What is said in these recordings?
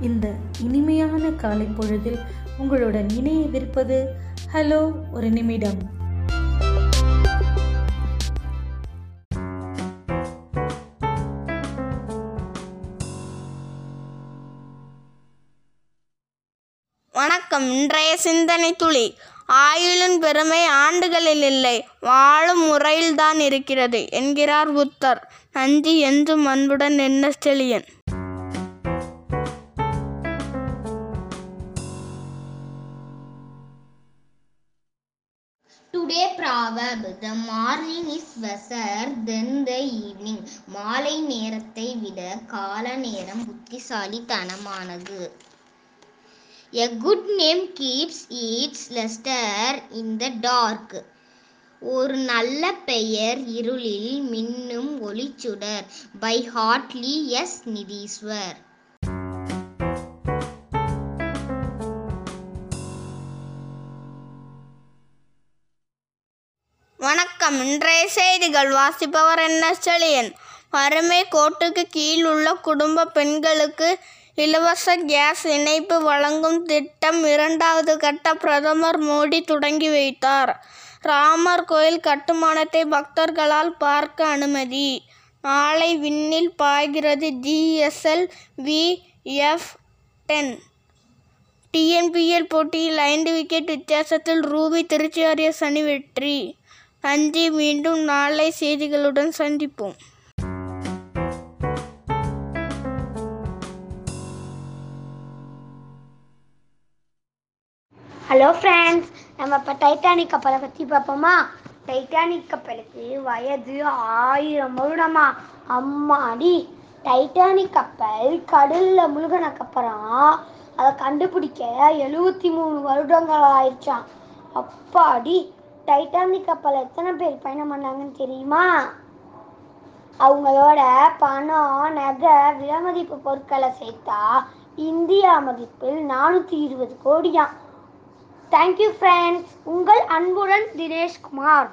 இந்த இனிமையான காலை பொழுதில் உங்களுடன் இணையவிருப்பது ஹலோ ஒரு நிமிடம். வணக்கம். இன்றைய சிந்தனை துளி. ஆயுளின் பெருமை ஆண்டுகளில் இல்லை வாழும் முறையில்தான் இருக்கிறது என்கிறார் புத்தர். நன்றி என்றும் அன்புடன் என்ன Chezhiyan? Today proverb the morning is better than the evening மாலை நேரத்தை விட கால நேரம் புத்திசாலித்தனமானது A good name keeps its luster in the dark ஒரு நல்ல பெயர் இருளில் மின்னும் ஒளிச்சுடர் பை ஹார்ட்லி எஸ் நிதீஸ்வர் வணக்கம் இன்றைய செய்திகள் வாசிப்பவர் என்ன செழியன்? வறுமை கோட்டுக்கு கீழ் உள்ள குடும்ப பெண்களுக்கு இலவச கேஸ் இணைப்பு வழங்கும் திட்டம் இரண்டாவது கட்ட பிரதமர் மோடி தொடங்கி வைத்தார். ராமர் கோயில் கட்டுமானத்தை பக்தர்களால் பார்க்க அனுமதி. நாளை விண்ணில் பாய்கிறது GSL V F ten. TNPL போட்டியில் ஐந்து விக்கெட் வித்தியாசத்தில் ரூபி திருச்சி அரிய சனி வெற்றி. நன்றி. மீண்டும் நாளை செய்திகளுடன் சந்திப்போம். ஹலோ ஃப்ரெண்ட்ஸ் நம்ம இப்போ டைட்டானிக் கப்பலை பற்றி பார்ப்போமா? டைட்டானிக் கப்பலுக்கு வயது ஆயிரம் வருடமா? அம்மாடி டைட்டானிக் கப்பல் கடலில் முழுகினக்கப்புறம் அதை கண்டுபிடிக்க எழுபத்தி மூணு வருடங்கள் ஆயிடுச்சாம். அப்பாடி டைட்டானிக் கப்பல் எத்தனை பேர் பயணம் பண்ணாங்கன்னு தெரியுமா? அவங்களோட பணம் நகை விலமதிப்பு பொருட்களை சேர்த்தா இந்தியா மதிப்பில் நானூற்றி இருபது கோடியாம். தேங்க்யூ ஃப்ரெண்ட்ஸ் உங்கள் அன்புடன் Dineshkumar.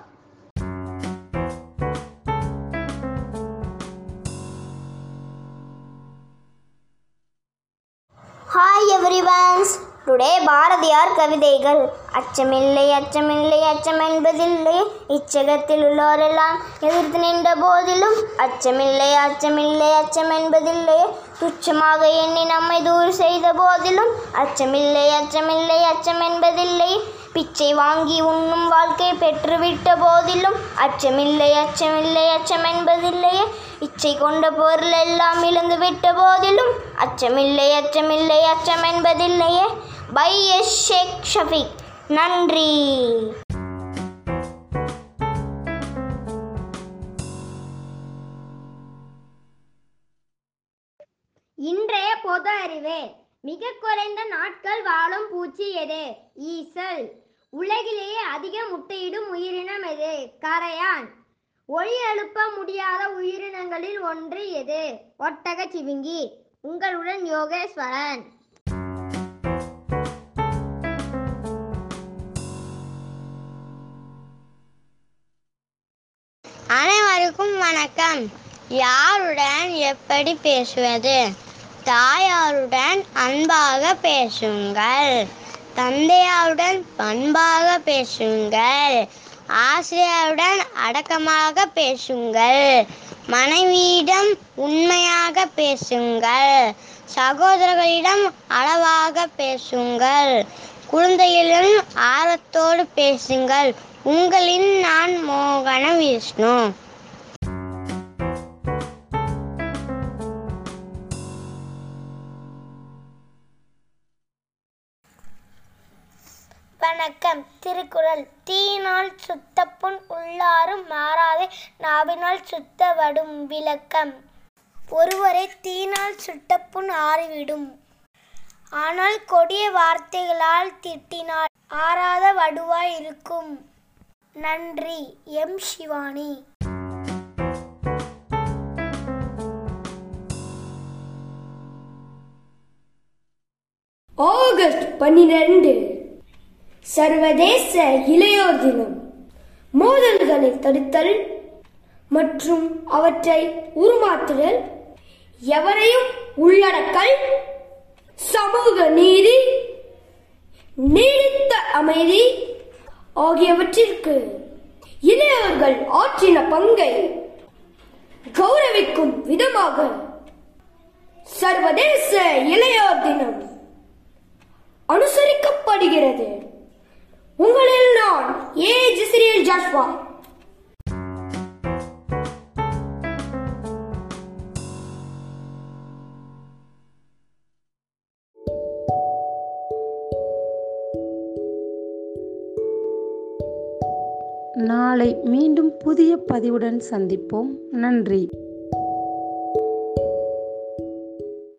Hi everyones today Bharathiyar கவிதைகள். அச்சமில்லை அச்சமில்லை அச்சம் என்பதில்லை இச்சகத்தில் உள்ளோரெல்லாம் எதிர்த்து நின்ற போதிலும் அச்சமில்லை அச்சமில்லை அச்சம் என்பதில்லை துச்சமாக எண்ணி நம்மை தூர் செய்த போதிலும் அச்சமில்லை அச்சமில்லை அச்சம் என்பதில்லை பிச்சை வாங்கி உண்ணும் வாழ்க்கை பெற்றுவிட்ட போதிலும் அச்சமில்லை அச்சமில்லை அச்சம் என்பதில்லையே இச்சை கொண்ட பொருள் எல்லாம் இழந்து விட்ட போதிலும் அச்சமில்லை அச்சமில்லை அச்சம் என்பதில்லையே பை எஸ் ஷேக் ஷஃபிக். நன்றி. இன்றைய பொது அறிவு மிக குறைந்த நாட்கள் வாழும் பூச்சி எது? ஈசல். உலகிலேயே அதிக முட்டையிடும் உயிரினம் எது? கரையான். ஒளி எழுப்ப முடியாத உயிரினங்களில் ஒன்று எது? ஒட்டக சிவிங்கி உங்களுடன் யோகேஸ்வரன். அனைவருக்கும் வணக்கம். யாருடன் எப்படி பேசுவது? தாயாருடன் அன்பாக பேசுங்கள். தந்தையாருடன் பண்பாக பேசுங்கள். ஆசிரியருடன் அடக்கமாக பேசுங்கள். மனைவியிடம் உண்மையாக பேசுங்கள். சகோதரர்களிடம் அளவாக பேசுங்கள். குழந்தைகளிடம் ஆரத்தோடு பேசுங்கள். உங்களின் நான் மோகன விஷ்ணு. வணக்கம். திருக்குறள். தீயினால் சுத்த புண் உள்ளாரும் மாறாதே நாவினால் சுத்த வடும் விளக்கம். ஒருவரை தீயினால் சுட்ட புண் ஆறிவிடும். ஆனால் கொடிய வார்த்தைகளால் திட்டினால் ஆறாத வடுவாய் இருக்கும். நன்றி. எம். சிவானி. ஆகஸ்ட் பன்னிரண்டு. சர்வதேச இளையோர் தினம். மோதல்களை தடுத்தல் மற்றும் அவற்றை உருமாற்றுதல். எவரையும் உள்ளடக்கல். சமூக நீதி. நீடித்த அமைதி ஆகியவற்றிற்கு இளையவர்கள் ஆற்றின பங்கை கௌரவிக்கும் விதமாக சர்வதேச இளையோர் தினம் அனுசரிக்கப்படுகிறது. உங்களில் நான் ஏ ஜிசிரியல் ஜாஷ்வா நாளை மீண்டும் புதிய பதிவுடன் சந்திப்போம். நன்றி.